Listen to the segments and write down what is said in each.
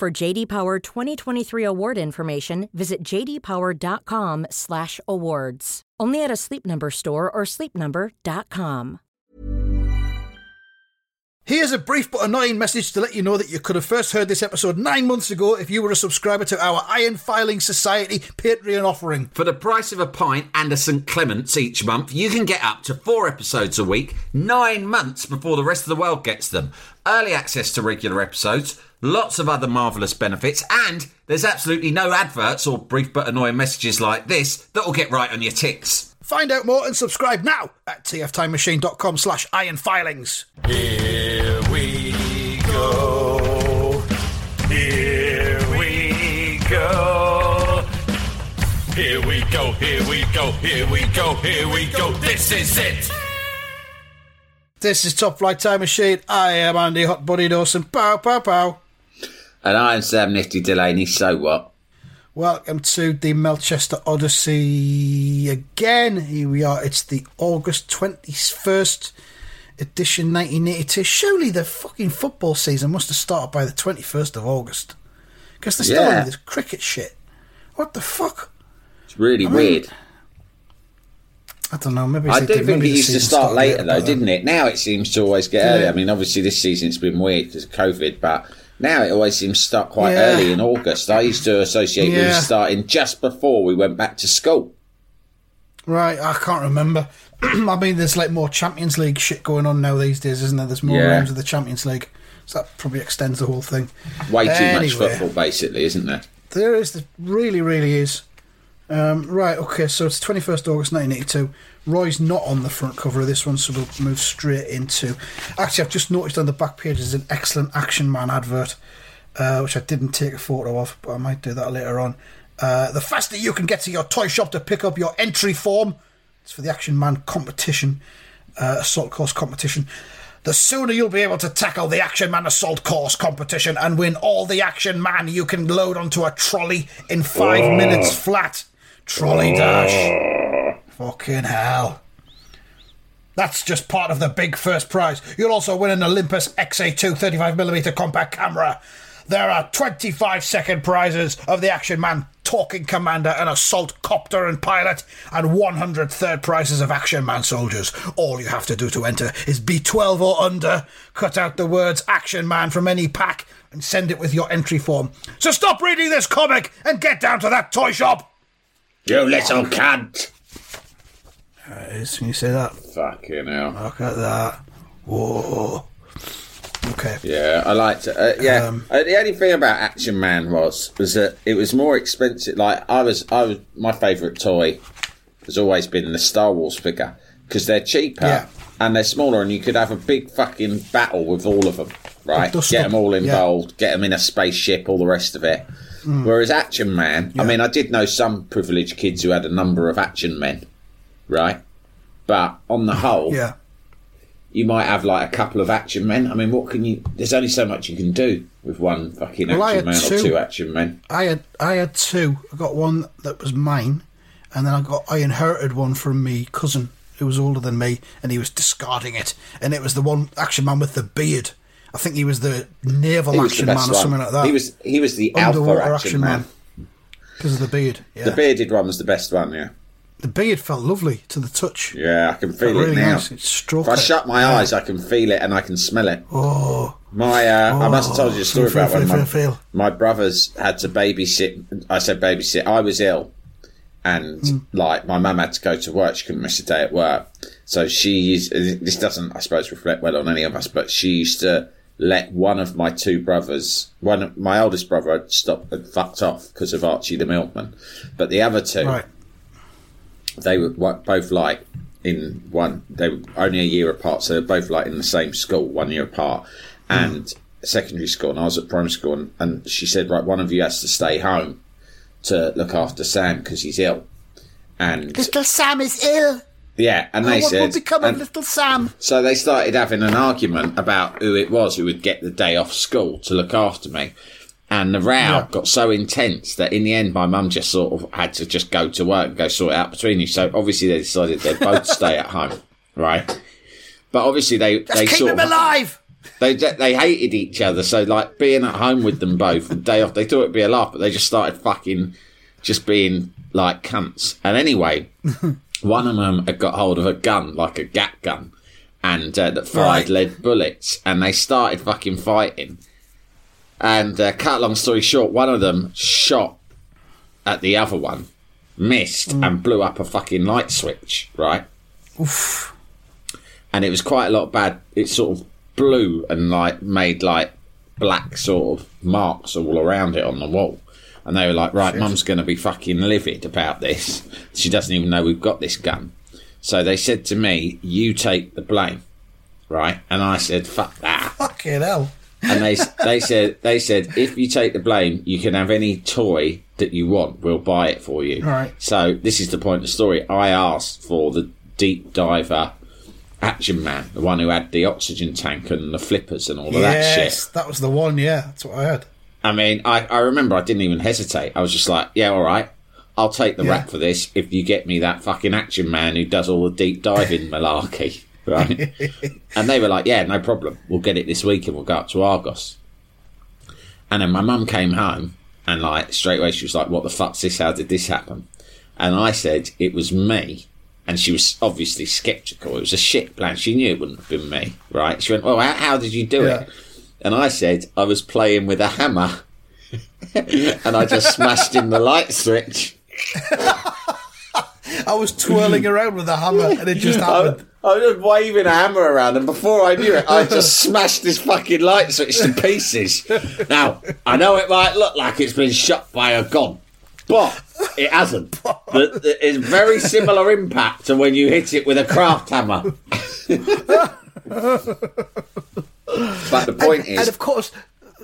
For JD Power 2023 award information, visit jdpower.com/awards. Only at a Sleep Number store or sleepnumber.com. Here's a brief but annoying message to let you know that you could have first heard this episode nine months ago if you were a subscriber to our Iron Filing Society Patreon offering. For the price of a pint and a St. Clement's each month, you can get up to four episodes a week, nine months before the rest of the world gets them. Early access to regular episodes, lots of other marvellous benefits, and there's absolutely no adverts or brief but annoying messages like this that will get right on your ticks. Find out more and subscribe now at tftimemachine.com slash ironfilings. Here we go. Here we go. Here we go, here we go, here we go, here we go. This is it. This is Top Flight Time Machine. I am Andy Hot Buddy Dawson. Pow, pow, pow. And I'm Sam Nifty Delaney, so what? Welcome to the Melchester Odyssey again. Here we are. It's the August 21st edition 1982. Surely the fucking football season must have started by the 21st of August. Because they're still Yeah. in this cricket shit. What the fuck? It's really mean, weird. I don't know. Maybe I do did- think it used to start started later though, uh, didn't it? Now it seems to always get Did earlier. I mean, obviously this season it's been weird because of COVID, but now it always seems to start quite Yeah. early in August. I used to associate with Yeah. it starting just before we went back to school. Right, I can't remember. I mean, there's like more Champions League shit going on now these days, isn't there? There's more Yeah. rounds of the Champions League. So that probably extends the whole thing. Way too much football, basically, isn't there? There is, there really, really is. Um, right, okay, so it's 21st August 1982. Roy's not on the front cover of this one, so we'll move straight into. Actually, I've just noticed on the back page is an excellent Action Man advert, uh, which I didn't take a photo of, but I might do that later on. Uh, the faster you can get to your toy shop to pick up your entry form, it's for the Action Man competition, uh, assault course competition. The sooner you'll be able to tackle the Action Man Assault Course competition and win all the Action Man you can load onto a trolley in five minutes flat. Trolley dash. Oh. Fucking hell. That's just part of the big first prize. You'll also win an Olympus XA2 35mm compact camera. There are 25 second prizes of the Action Man Talking Commander and Assault Copter and Pilot, and 100 third prizes of Action Man soldiers. All you have to do to enter is be 12 or under, cut out the words Action Man from any pack, and send it with your entry form. So stop reading this comic and get down to that toy shop! You little cunt! It is, when you say that. Fucking hell. Look at that. Whoa. Okay. Yeah, I liked it. Uh, yeah, Um, uh, the only thing about Action Man was was that it was more expensive. Like I was, I was my favourite toy has always been the Star Wars figure because they're cheaper Yeah. and they're smaller, and you could have a big fucking battle with all of them. Right, dust get up, them all yeah. involved, get them in a spaceship, all the rest of it. Mm. Whereas Action Man, I mean, I did know some privileged kids who had a number of Action Men, right? But on the whole, Yeah. you might have like a couple of action men. I mean, what can you? There's only so much you can do with one fucking Well, action man had or two. two action men. I had I had two. I got one that was mine, and then I got I inherited one from me cousin who was older than me, and he was discarding it, and it was the one action man with the beard. I think he was the naval was action the man or one. something like that. He was he was the underwater alpha action, action, man because of the beard. Yeah. The bearded one was the best one. Yeah, The beard felt lovely to the touch. yeah, I can feel really it now. nice. It If I shut my Yeah. eyes, I can feel it and I can smell it. Oh, My, uh, I must have told you a story feel, about when feel, my, feel, feel. my brothers had to babysit. I said babysit. I was ill, and Hmm. like my mum had to go to work. She couldn't miss a day at work, so she used. This doesn't, I suppose, reflect well on any of us, but she used to let one of my two brothers, one of my oldest brother, had stopped had fucked off because of Archie the milkman, but the other two, right. they were both like in one they were only a year apart so they were both like in the same school one year apart hmm. and secondary school and I was at primary school, and, and she said, right, one of you has to stay home to look after Sam because he's ill. And Little Sam is ill. Yeah, and they Oh, what said, will become of little Sam? so they started having an argument about who it was who would get the day off school to look after me. And the row Yeah. got so intense that in the end, my mum just sort of had to just go to work and go sort it out between you. So obviously, they decided they'd both stay at home, right? But obviously, they they Keep sort him of alive. they they hated each other. So like being at home with them both, the day off, they thought it'd be a laugh, but they just started fucking just being like cunts. And anyway, one of them had got hold of a gun, like a gat gun, and uh, that fired Right. lead bullets, and they started fucking fighting. And uh, cut long story short, one of them shot at the other one, missed, and blew up a fucking light switch. Right and it was quite a lot bad. It sort of blew and like made like black sort of marks all around it on the wall. And they were like, right, mum's going to be fucking livid about this. She doesn't even know we've got this gun. So they said to me, you take the blame. Right. And I said, fuck that. Fucking hell. And they, they said, they said, if you take the blame, you can have any toy that you want. We'll buy it for you. Right. So this is the point of the story. I asked for the deep diver Action Man, the one who had the oxygen tank and the flippers and all of that shit. yes, shit. that was the one. Yeah, that's what I heard. I mean, I, I remember I didn't even hesitate. I was just like, yeah, all right. I'll take the Yeah. rap for this if you get me that fucking action man who does all the deep diving malarkey. Right. and they were like, yeah, no problem. We'll get it this week and we'll go up to Argos. And then my mum came home and like straight away she was like, what the fuck's this? How did this happen? And I said, it was me. And she was obviously skeptical. It was a shit plan. She knew it wouldn't have been me, right? She went, well, how, how did you do Yeah. it? And I said, I was playing with a hammer. and I just smashed in the light switch. I was twirling around with a hammer, and it just I. I was just waving a hammer around, and before I knew it, I just smashed this fucking light switch to pieces. Now, I know it might look like it's been shot by a gun, but it hasn't. The- the- It's very similar impact to when you hit it with a craft hammer. but the point and is, and of course,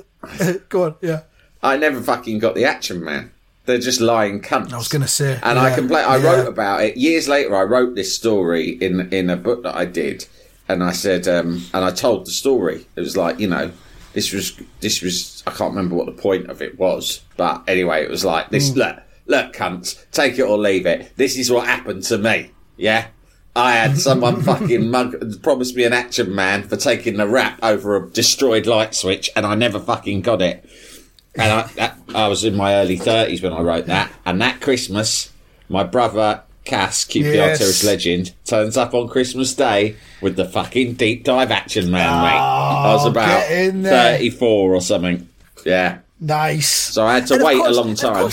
go on. Yeah, I never fucking got the action man. They're just lying cunts. I was going to say, and I yeah, can play. I yeah. wrote about it years later. I wrote this story in in a book that I did, and I said, um, and I told the story. It was like you know, this was this was. I can't remember what the point of it was, but anyway, it was like this. Mm. Look, look, cunts, take it or leave it. This is what happened to me. Yeah. I had someone fucking mug, promised me an action man for taking the rap over a destroyed light switch, and I never fucking got it. And I, that, I was in my early 30s when I wrote that. And that Christmas, my brother Cass, QPR Yes. Terrace legend, turns up on Christmas Day with the fucking deep dive action man, mate. Oh, I was Oh, about get in there. 34 or something. Yeah. Nice. So I had to And wait course- a long time.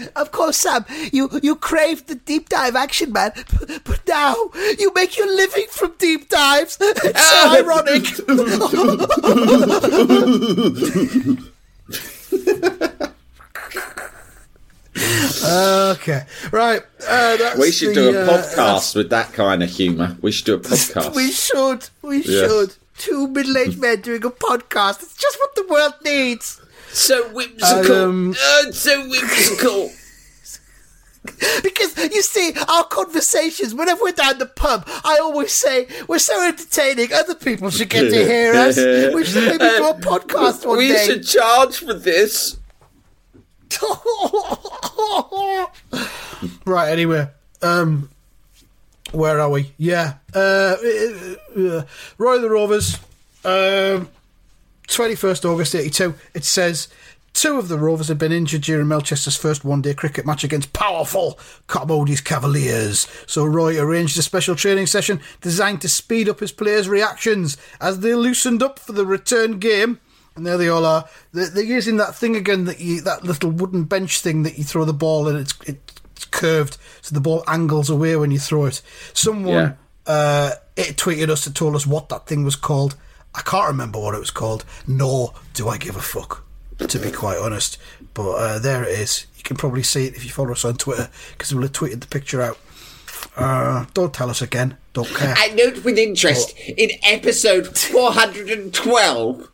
Course- Of course, Sam, you, you craved the deep dive action, man, but, but now you make your living from deep dives. It's so ironic. okay, right. Uh, that's We should the, do a uh, podcast with that kind of humour. We should do a podcast. We should. We Yes. should. Two middle-aged men doing a podcast. It's just what the world needs. so whimsical. Um, oh, so whimsical. Because you see, our conversations, whenever we're down the pub, I always say we're so entertaining. Other people should get to hear us. We should maybe do a podcast one we day. should charge for this. right. Anyway, um, where are we? Yeah, uh, uh, uh, Roy the Rovers. Um, 21st August 82. It says two of the Rovers had been injured during Melchester's first one day cricket match against powerful Carmody's Cavaliers. So Roy arranged a special training session designed to speed up his players' reactions as they loosened up for the return game. And there they all are. They're, they're using that thing again that you, that little wooden bench thing that you throw the ball and it's, it's curved so the ball angles away when you throw it. Someone Yeah. uh, it tweeted us and told us what that thing was called. I can't remember what it was called. Nor do I give a fuck, to be quite honest. But uh, there it is. You can probably see it if you follow us on Twitter because we'll have tweeted the picture out. Uh, don't tell us again. Don't care. I note with interest in episode 412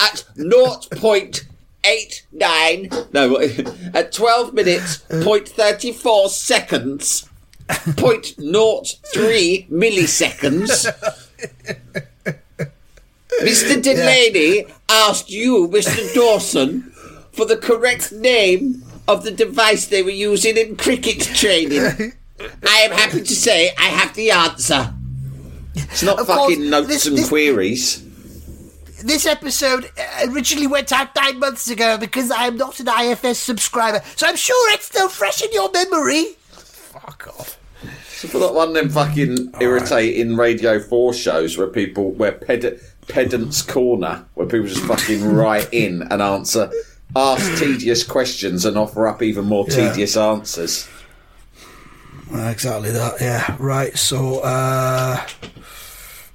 at 0.89, no, at 12 minutes, 0.34 seconds, 0.03 milliseconds. Mr. Delaney asked you, Mr. Dawson, for the correct name of the device they were using in cricket training. I am happy to say I have the answer. It's not Of course, fucking notes this- and this- queries. This episode uh, originally went out nine months ago because I am not an IFS subscriber, so I'm sure it's still fresh in your memory. Fuck off. So for that one of them fucking irritating Radio 4 shows where people, where ped- pedants corner, where people just fucking write in and answer, ask tedious questions and offer up even more Yeah. tedious answers. Exactly that, yeah. Right, so, uh.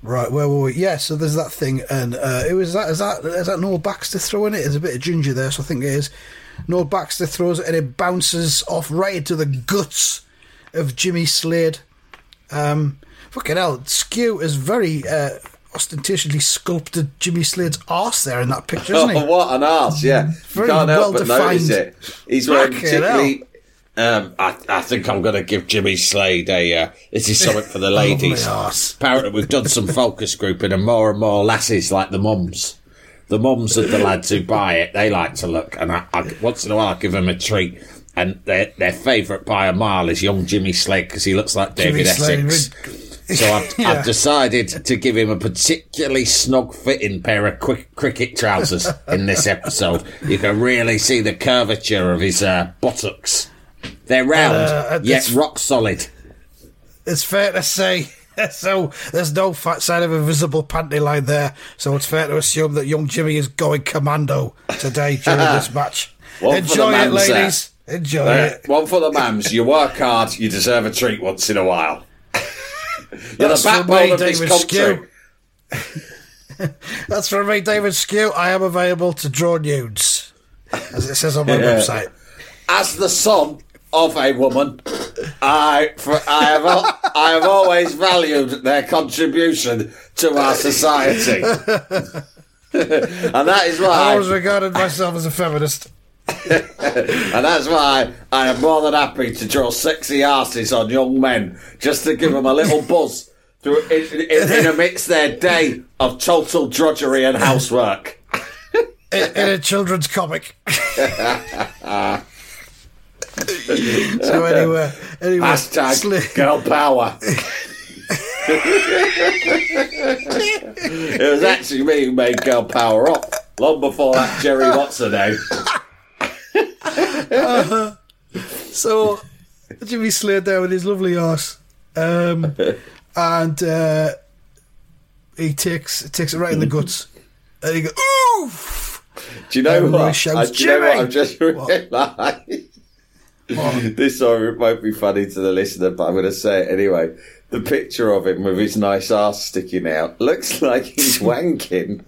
Right, where were we? Yeah, so there's that thing, and uh, it was that is that is that Noel Baxter throwing it? There's a bit of ginger there, so I think it is. Noel Baxter throws it, and it bounces off right into the guts of Jimmy Slade. Um, fucking hell, Sque is very uh, ostentatiously sculpted Jimmy Slade's arse there in that picture, isn't he? Oh, what an ass, yeah. Very can't help but notice it. He's wearing particularly. Um, I, I think I'm going to give Jimmy Slade a. Uh, this is something for the ladies. Apparently, we've done some focus grouping, and more and more lasses like the mums. The mums of the lads who buy it, they like to look, and I, I, once in a while I give them a treat. And their their favourite by a mile is young Jimmy Slade because he looks like Jimmy David Slade, Essex. So I've, Yeah. I've decided to give him a particularly snug fitting pair of quick cricket trousers in this episode. You can really see the curvature of his uh, buttocks. They're round, Uh, yet rock solid. it's fair to say. So there's no fat sign of a visible panty line there. So it's fair to assume that young Jimmy is going commando today during this match. One for the Enjoy it, uh, ladies. Enjoy Uh, it. one for the mams. You work hard, you deserve a treat once in a while. You're That's the backbone me, of this David country. Sque. That's from me, David Sque. I am available to draw nudes, as it says on my Yeah. website. As the son of a woman, I for, I have I have always valued their contribution to our society, and that is why I always regarded myself as a feminist. And that's why I am more than happy to draw sexy asses on young men just to give them a little buzz through in, in, in amidst their day of total drudgery and housework. In, in a children's comic. so anyway, anyway, Hashtag Sli- girl power. it was actually me who made girl power up long before that Jerry Watson name. So Jimmy Slade there with his lovely ass, um, and uh, he takes takes it right in the guts, and he goes oof. Do you know Everybody what? shouts, I, do you know what I've just realised? this song won't be funny to the listener, but I'm going to say it anyway. The picture of him with his nice ass sticking out looks like he's wanking.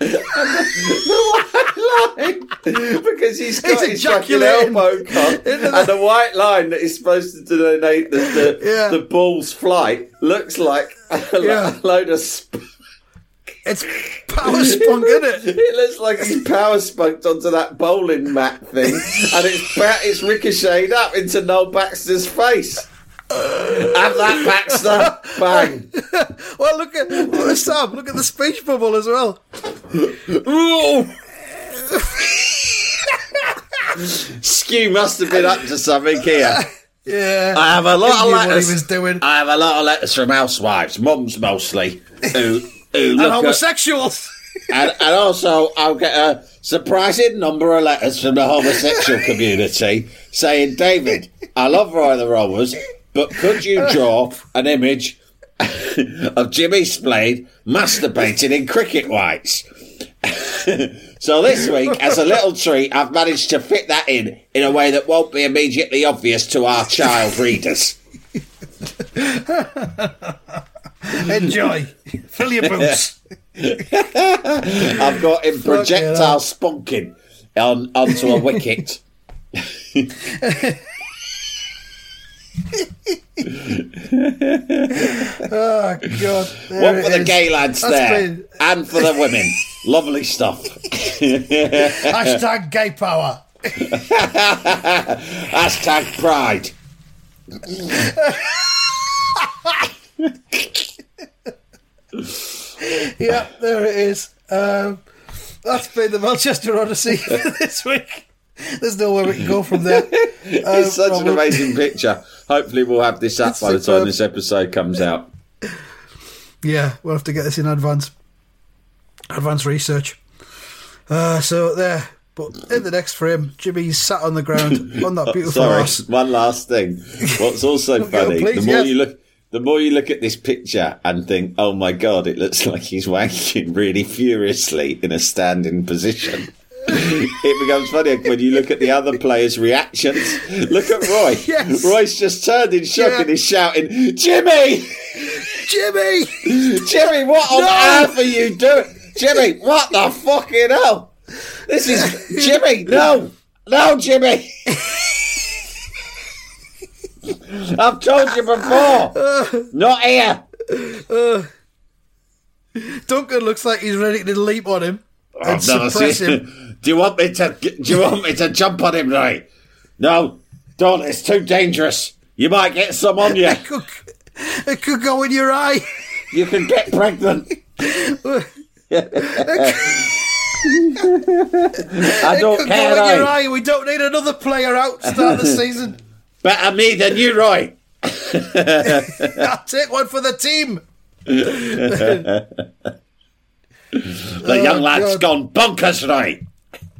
because he's got He's his fucking elbow cut, and the white line that is supposed to denote the the, Yeah. the ball's flight looks like a, Yeah. load of. Sp- It's power spunk, isn't it? it looks like he's power spunked onto that bowling mat thing, and it's ba- it's ricocheted up into Noel Baxter's face. Have that, Baxter! Bang! Well, look at look, at Sam. Look at the speech bubble as well. Sque must have been up to something here. Yeah, I have a lot of knew what letters. he was doing. I have a lot of letters from housewives, mums mostly, who who and look at, homosexuals. and, and also I'll get a surprising number of letters from the homosexual community saying, David, I love Roy the Rovers, but could you draw an image of Jimmy Slade masturbating in cricket whites? So this week, as a little treat, I've managed to fit that in in a way that won't be immediately obvious to our child readers. Enjoy. Fill your boots. I've got him projectile spunking on onto a wicket. oh God! There One for the is. gay lads That's there, been- and for the women. Lovely stuff. Hashtag gay power. Hashtag pride. Yeah, there it is. Um, that's been the Melchester Odyssey for this week. There's nowhere we can go from there. It's such an amazing picture. Hopefully, we'll have this up It's by the time this episode comes out. Yeah, we'll have to get this in advance. Advanced research. Uh, so there. But in the next frame, Jimmy's sat on the ground on that beautiful Sorry, horse. one last thing. What's also funny, the more yes. you look, the more you look at this picture and think, "Oh my god, it looks like he's wanking really furiously in a standing position." it becomes funnier when you look at the other players' reactions. Look at Roy. Yes. Roy's just turned in shock Yeah. and he's shouting, "Jimmy, Jimmy! Jimmy, what on No. earth are you doing, Jimmy? What the fucking hell? This is Jimmy. No, no, Jimmy." I've told you before. Not here. Duncan looks like he's ready to leap on him and I've never suppress him. Do you want me to? Do you want me to jump on him, Ray? No, don't. It's too dangerous. You might get some on you. It could, it could go in your eye. You can get pregnant. I don't it could care. go in your eye. We don't need another player out to start the season. Better me than you, Roy. I'll take one for the team. The oh, young lad's God. gone bonkers, Ray.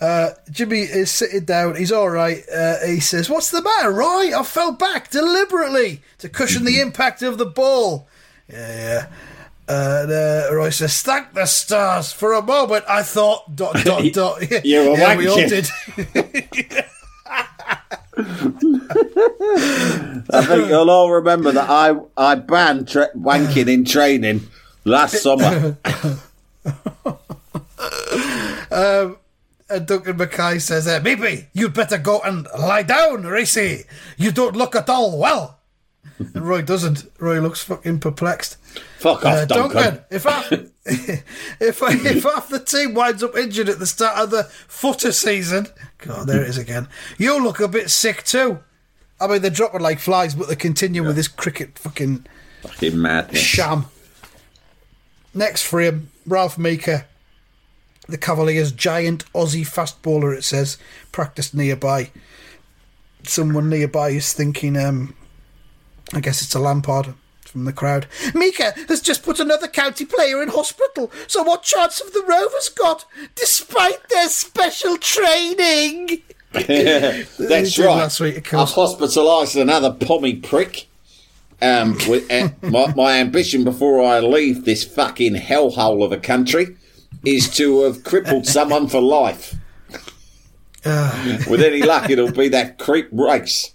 Uh, Jimmy is sitting down. He's all right. Uh, he says, "What's the matter, Roy? I fell back deliberately to cushion the impact of the ball." Yeah, yeah. And uh, Roy says, "Thank the stars." For a moment, I thought, "Dot dot dot." You were yeah, we all did. I think you'll all remember that I I banned tra- wanking in training last summer. And Duncan Mackay says, uh, "Maybe you'd better go and lie down, Racy. You don't look at all well." and Roy doesn't. Roy looks fucking perplexed. Fuck off, Uh, Duncan. Duncan, if half, if, if half the team winds up injured at the start of the footer season, God, there it is again. You look a bit sick too. I mean, they're dropping like flies, but they continue with this cricket fucking Fucking madness. sham. Next frame, Ralph Meeker, the Cavaliers' giant Aussie fast bowler. It says practiced nearby. Someone nearby is thinking, um, I guess it's a Lampard from the crowd. Mika has just put another county player in hospital. So what chance have the Rovers got, despite their special training? That's right. last week, of I've hospitalised another pommy prick. Um, with, uh, my, my ambition before I leave this fucking hellhole of a country is to have crippled someone for life. With any luck, it'll be that creep race.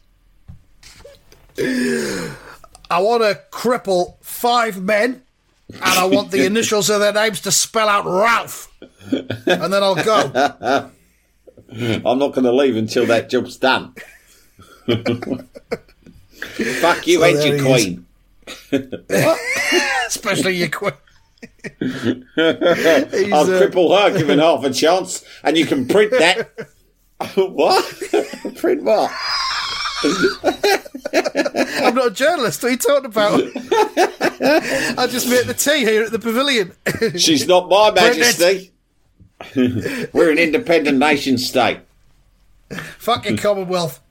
I want to cripple five men, and I want the initials of their names to spell out Ralph. And then I'll go. I'm not going to leave until that job's done. Fuck you, So and your queen. Especially your queen. I'll uh, cripple her, given half a chance, and you can print that. what? print what? I'm not a journalist. What are you talking about? I just make the tea here at the pavilion. She's not my majesty. We're an independent nation state. Fucking Commonwealth.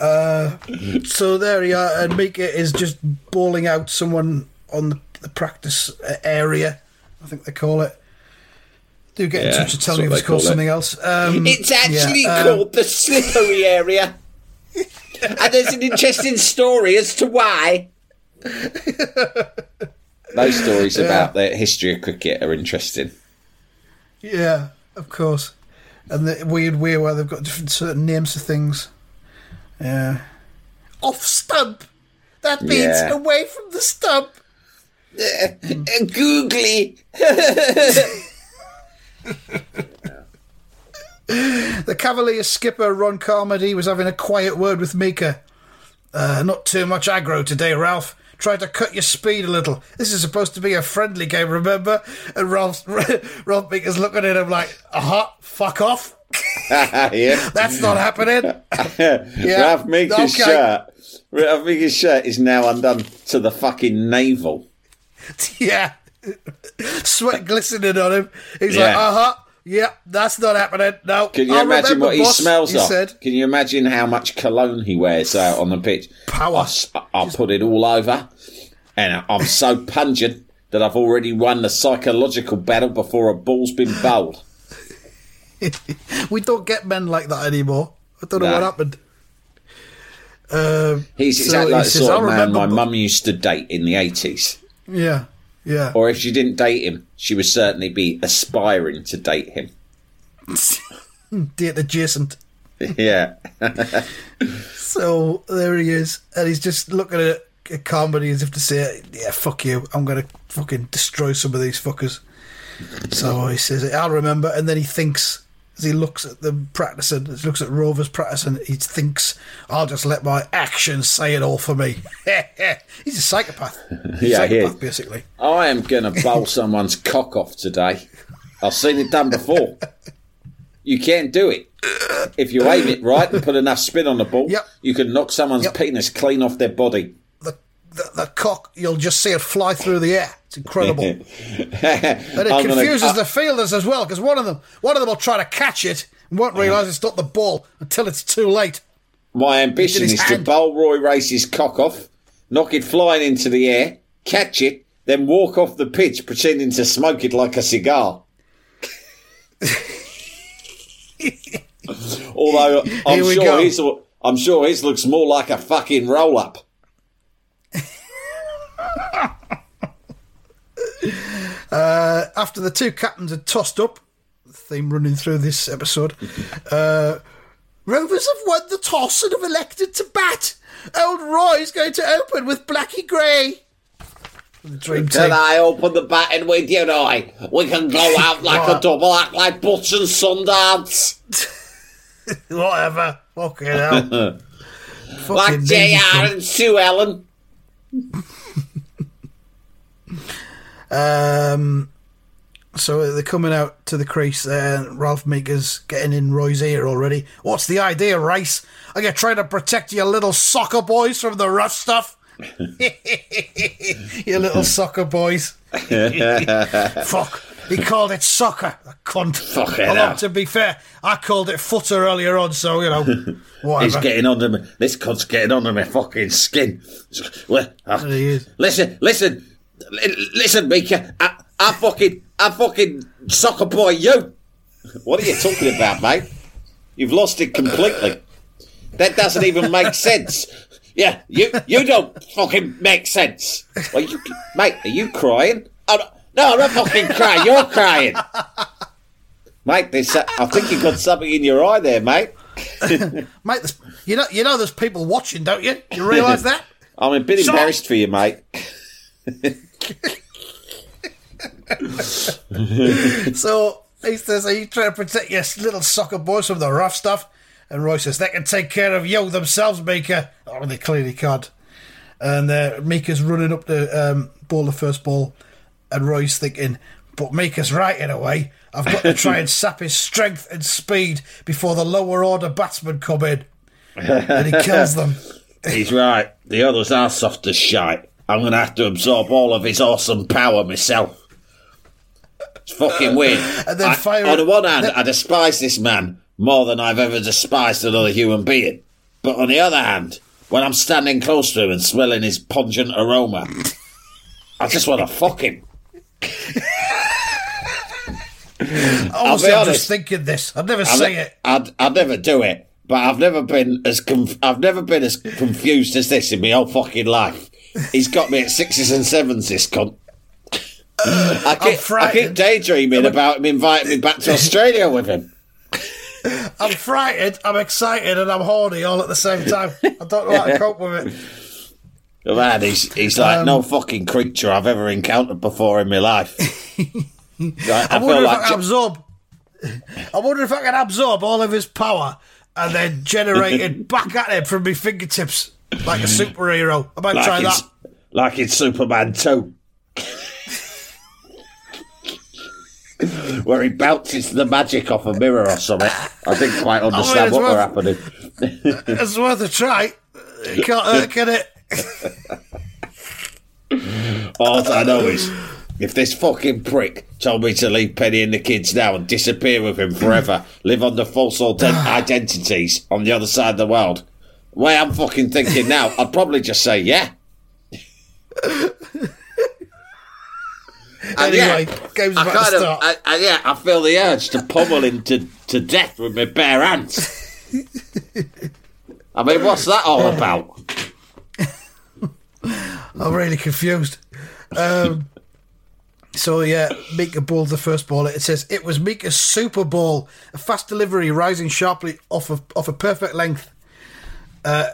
uh, so there you are, and Mika is just bawling out someone on the, the practice uh, area, I think they call it. Do get in touch and tell me if it's called it. something else. Um, It's actually yeah, um, called the slippery area. and there's an interesting story as to why. Those stories about the history of cricket are interesting. Yeah, of course. And the weird way where they've got different certain names for things. Yeah. Off stump. That means Yeah. away from the stump. Googly. The Cavalier skipper Ron Carmody was having a quiet word with Mika. Uh, not too much aggro today, Ralph. Try to cut your speed a little. This is supposed to be a friendly game, remember? And Ralph, Ralph Mika's looking at him like, aha, fuck off. yeah. That's not happening. Yeah, Ralph Mika's okay. shirt. Ralph Meeker's shirt is now undone to the fucking navel. yeah. Sweat glistening on him. He's like, uh huh. Yeah, that's not happening. No. Can you I'll imagine what he boss," smells he of? said. Can you imagine how much cologne he wears out on the pitch? Power. I'll, s- I'll put it all over, and I'm so pungent that I've already won the psychological battle before a ball's been bowled. We don't get men like that anymore. I don't know Nah. what happened. Um, He's So exactly he like the sort "I of man remember my mum used to date in the 80s. Yeah, yeah. Or if she didn't date him, she would certainly be aspiring to date him. Date adjacent. yeah. So there he is, and he's just looking at Carmody as if to say, "Yeah, fuck you. I'm gonna fucking destroy some of these fuckers." So he says, "I'll remember," and then he thinks as he looks at them practicing, as he looks at Rovers practicing, he thinks, "I'll just let my actions say it all for me." he's a psychopath. Yeah, he psychopath, is. basically. I am going to bowl someone's cock off today. I've seen it done before. You can't do it. If you aim it right and put enough spin on the ball, Yep. you can knock someone's Yep. penis clean off their body. The, the cock, you'll just see it fly through the air. It's incredible. And it gonna- confuses uh, the fielders as well because one of them, one of them will try to catch it and won't realise it's not the ball until it's too late. My ambition is to hand. bowl Roy Race's cock off, knock it flying into the air, catch it, then walk off the pitch pretending to smoke it like a cigar. Although I'm sure go. his, I'm sure his looks more like a fucking roll up. After the two captains had tossed up, the theme running through this episode, uh, Rovers have won the toss and have elected to bat. Old Roy's going to open with Blackie Grey. The dream team. Can I open the batting with you, Roy? We can go out like a double act like Butch and Sundance. Whatever. Fucking hell. Like Fucking JR ninjas. and Sue Ellen. Um, so they're coming out to the crease there, Ralph Meeker's getting in Roy's ear already. What's the idea, Rice? Are you trying to protect your little soccer boys from the rough stuff? you little soccer boys. Fuck. He called it soccer, a cunt. Fucking Although, to be fair, I called it footer earlier on, so, you know, He's getting under me. This cunt's getting under my fucking skin. Well, There he is. Listen, listen, li- listen, Mika. I, I fucking, I fucking soccer boy you. What are you talking about, mate? You've lost it completely. That doesn't even make sense. Yeah, you you don't fucking make sense. Well, you, mate, are you crying? Oh, no, no, I'm not fucking crying. You're crying, mate. There's, so- I think you've got something in your eye there, mate. Mate, you know, you know, there's people watching, don't you? You realise that? I'm a bit Shut embarrassed for you, mate. So he says, Are you trying to protect your little soccer boys from the rough stuff? And Roy says, They can take care of you themselves, Mika. Oh, they clearly can't. And uh, Mika's running up to um, ball the first ball, and Roy's thinking, But Mika's right in a way. I've got to try and sap his strength and speed before the lower order batsmen come in. and he kills them. He's right. The others are soft as shite. I'm going to have to absorb all of his awesome power myself. It's fucking uh, weird. And then I- fire- on the one hand, then- I despise this man more than I've ever despised another human being. But on the other hand, when I'm standing close to him and smelling his pungent aroma, I just want to fuck him. Honestly, I'm honest. just thinking this. I'd never I'd, say it. I'd, I'd never do it, but I've never been as conf- I've never been as confused as this in my whole fucking life. He's got me at sixes and sevens. This cunt. I keep, I keep daydreaming about him inviting me back to Australia with him. I'm frightened, I'm excited, and I'm horny all at the same time. I don't know how to cope with it. Man, he's he's Um, like no fucking creature I've ever encountered before in my life. Like, I, I, wonder if I can absorb. I wonder if I can absorb all of his power and then generate it back at him from my fingertips like a superhero. I might like try that. like in Superman 2. Where he bounces the magic off a mirror or something. I didn't quite understand it's what were happening. It's worth a try. It can't hurt, can it? All I know is, if this fucking prick told me to leave Penny and the kids now and disappear with him forever, live under false identities on the other side of the world, way I'm fucking thinking now, I'd probably just say yeah. And Anyway, yeah, game's I about to kind of, start. I, I, yeah, I feel the urge to pummel him to, to death with my bare hands. I mean, what's that all about? I'm really confused. Um, so yeah, Mika bowled the first ball. It says it was Mika's Super ball, a fast delivery rising sharply off of off a perfect length. Uh,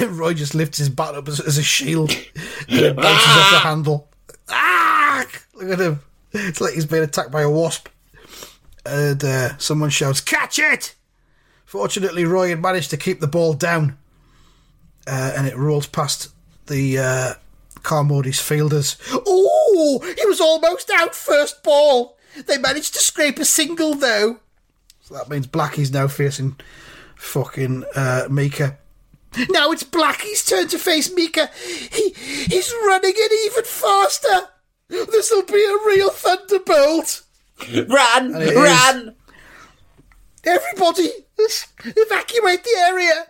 Roy just lifts his bat up as, as a shield and it bounces off the handle. Ah! Look at him. It's like he's been attacked by a wasp. And uh, someone shouts, "Catch it!" Fortunately, Roy had managed to keep the ball down, uh, and it rolls past the uh, Carmody's fielders. Oh, he was almost out first ball. They managed to scrape a single though. So that means Blackie's now facing fucking uh, Mika. Now it's Blackie's turn to face Mika. He he's running it even faster. This'll be a real thunderbolt. Run! And it is. Run! Everybody, evacuate the area.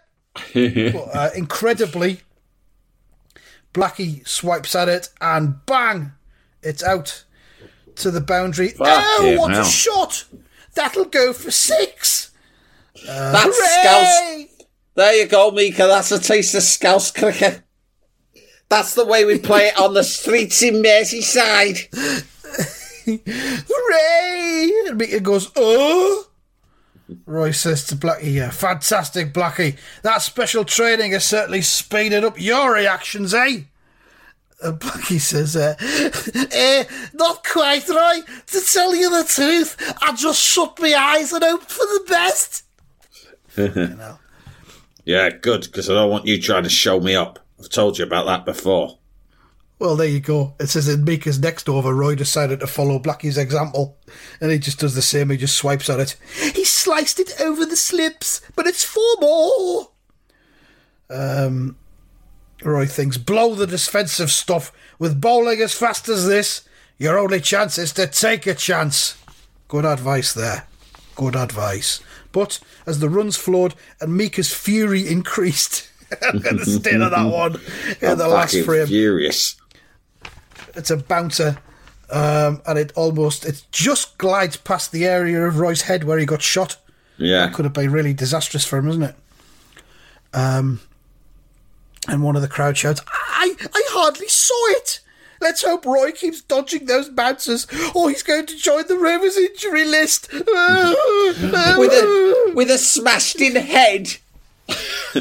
But, uh, incredibly, Blackie swipes at it and bang, it's out to the boundary. oh, what hell. a shot! That'll go for six. That's Scouse. There you go, Mika. That's a taste of Scouse cricket. That's the way we play it on the streets in Merseyside. Hooray! And Mika goes, oh. Roy says to Blackie, yeah, fantastic, Blackie. That special training has certainly speeded up your reactions, eh? And Blackie says, uh, eh, not quite, Roy. To tell you the truth, I just shut my eyes and hoped for the best. Yeah, good, because I don't want you trying to show me up. I've told you about that before. Well, there you go. It says in Mika's next over, Roy decided to follow Blackie's example. And he just does the same, he just swipes at it. He sliced it over the slips, but it's four more. Um, Roy thinks, blow the defensive stuff. With bowling as fast as this, your only chance is to take a chance. Good advice there. Good advice. But as the runs flowed and Mika's fury increased, look at the state of that one in the last frame furious. it's a bouncer, um, and it almost it just glides past the area of Roy's head where he got shot. Yeah. that Could have been really disastrous for him, isn't it? Um, and one of the crowd shouts, "I I hardly saw it." Let's hope Roy keeps dodging those bouncers, or he's going to join the Rovers injury list. With a with a smashed in head.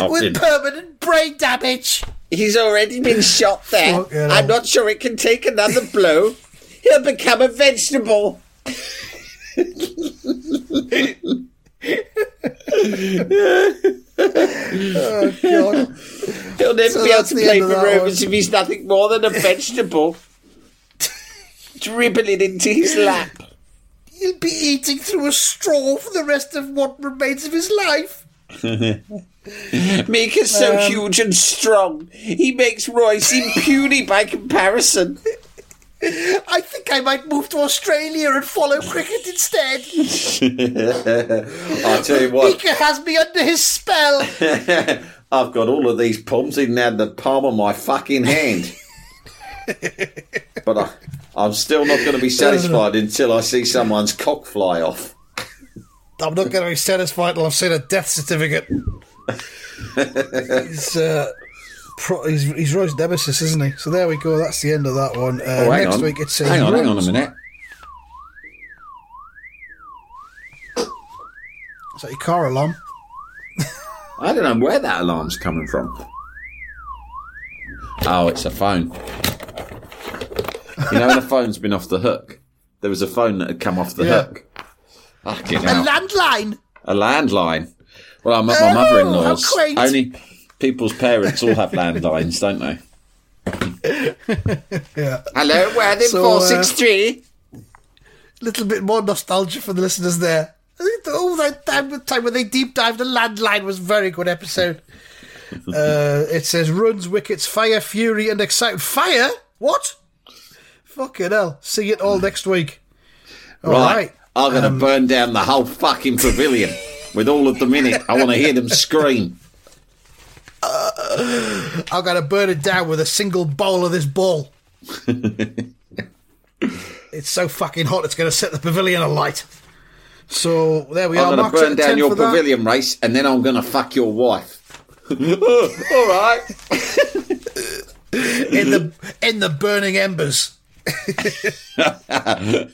With been- permanent brain damage. He's already been shot there. Fuck I'm not sure it can take another blow. He'll become a vegetable. Oh, God. He'll never So be able to play for Rovers if he's nothing more than a vegetable. Dribbling into his lap. He'll be eating through a straw for the rest of what remains of his life. Mika's so um, huge and strong. He makes Roy seem puny by comparison. I think I might move to Australia and follow cricket instead. I'll tell you what, Mika has me under his spell. I've got all of these problems in now the palm of my fucking hand. but I, I'm still not going to be satisfied until I see someone's cock fly off. I'm not going to be satisfied until I've seen a death certificate. he's, uh, pro- he's, he's Roy's nemesis, isn't he? So there we go. That's the end of that one. Uh, Oh, hang next on. week it says. hang on, hang on a minute. Is that your car alarm? I don't know where that alarm's coming from. Oh, it's a phone. You know, when the phone's been off the hook. There was a phone that had come off the Yeah. hook. Fucking A hell. landline. A landline. Well, I'm at my Oh, mother-in-law's. how quaint. Only people's parents all have landlines, don't they? Yeah. Hello, Worthing So, four uh, six little bit more nostalgia for the listeners there. I think the- Oh, that time, the time when they deep dived the landline was a very good episode. uh, it says runs, wickets, fire, fury, and excitement. Fire? What? Fucking hell. See it all next week. All Right. right. I'm going to burn down the whole fucking pavilion with all of them in it. I want to hear them scream. I'm going to burn it down with a single bowl of this ball. it's so fucking hot, it's going to set the pavilion alight. So there we are. I'm going to burn down your for that. pavilion race, and then I'm going to fuck your wife. all right. in the in the burning embers.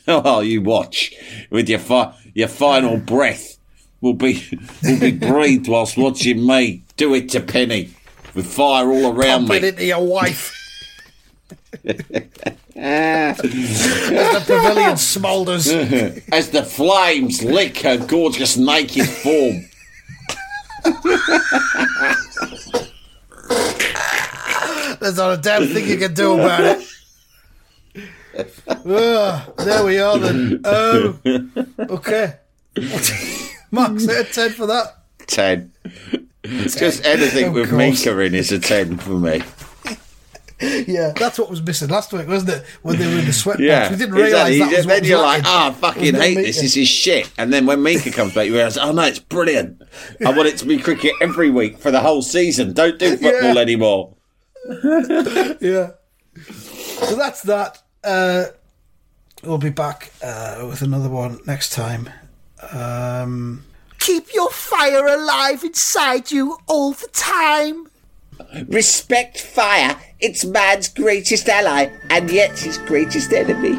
oh, you watch with your fi- your final breath will be will be breathed whilst watching me do it to Penny with fire all around Pump it me. into your wife. As the pavilion smoulders. as the flames lick her gorgeous naked form. There's not a damn thing you can do about it. Ah, there we are then. Oh, okay. Mark's at a 10 for that. Ten. Just anything Of with course. Mika in is a ten for me. Yeah, that's what was missing last week, wasn't it? When they were in the sweatpants, Yeah, we didn't realise exactly. that was what Then was you're like, lacking. ah, I fucking hate this. This is shit. And then when Mika comes back, you realise, oh no, it's brilliant. I want it to be cricket every week for the whole season. Don't do football Yeah. anymore. Yeah. So that's that. Uh, we'll be back uh, with another one next time. Um, keep your fire alive inside you all the time. Respect fire. It's man's greatest ally and yet his greatest enemy.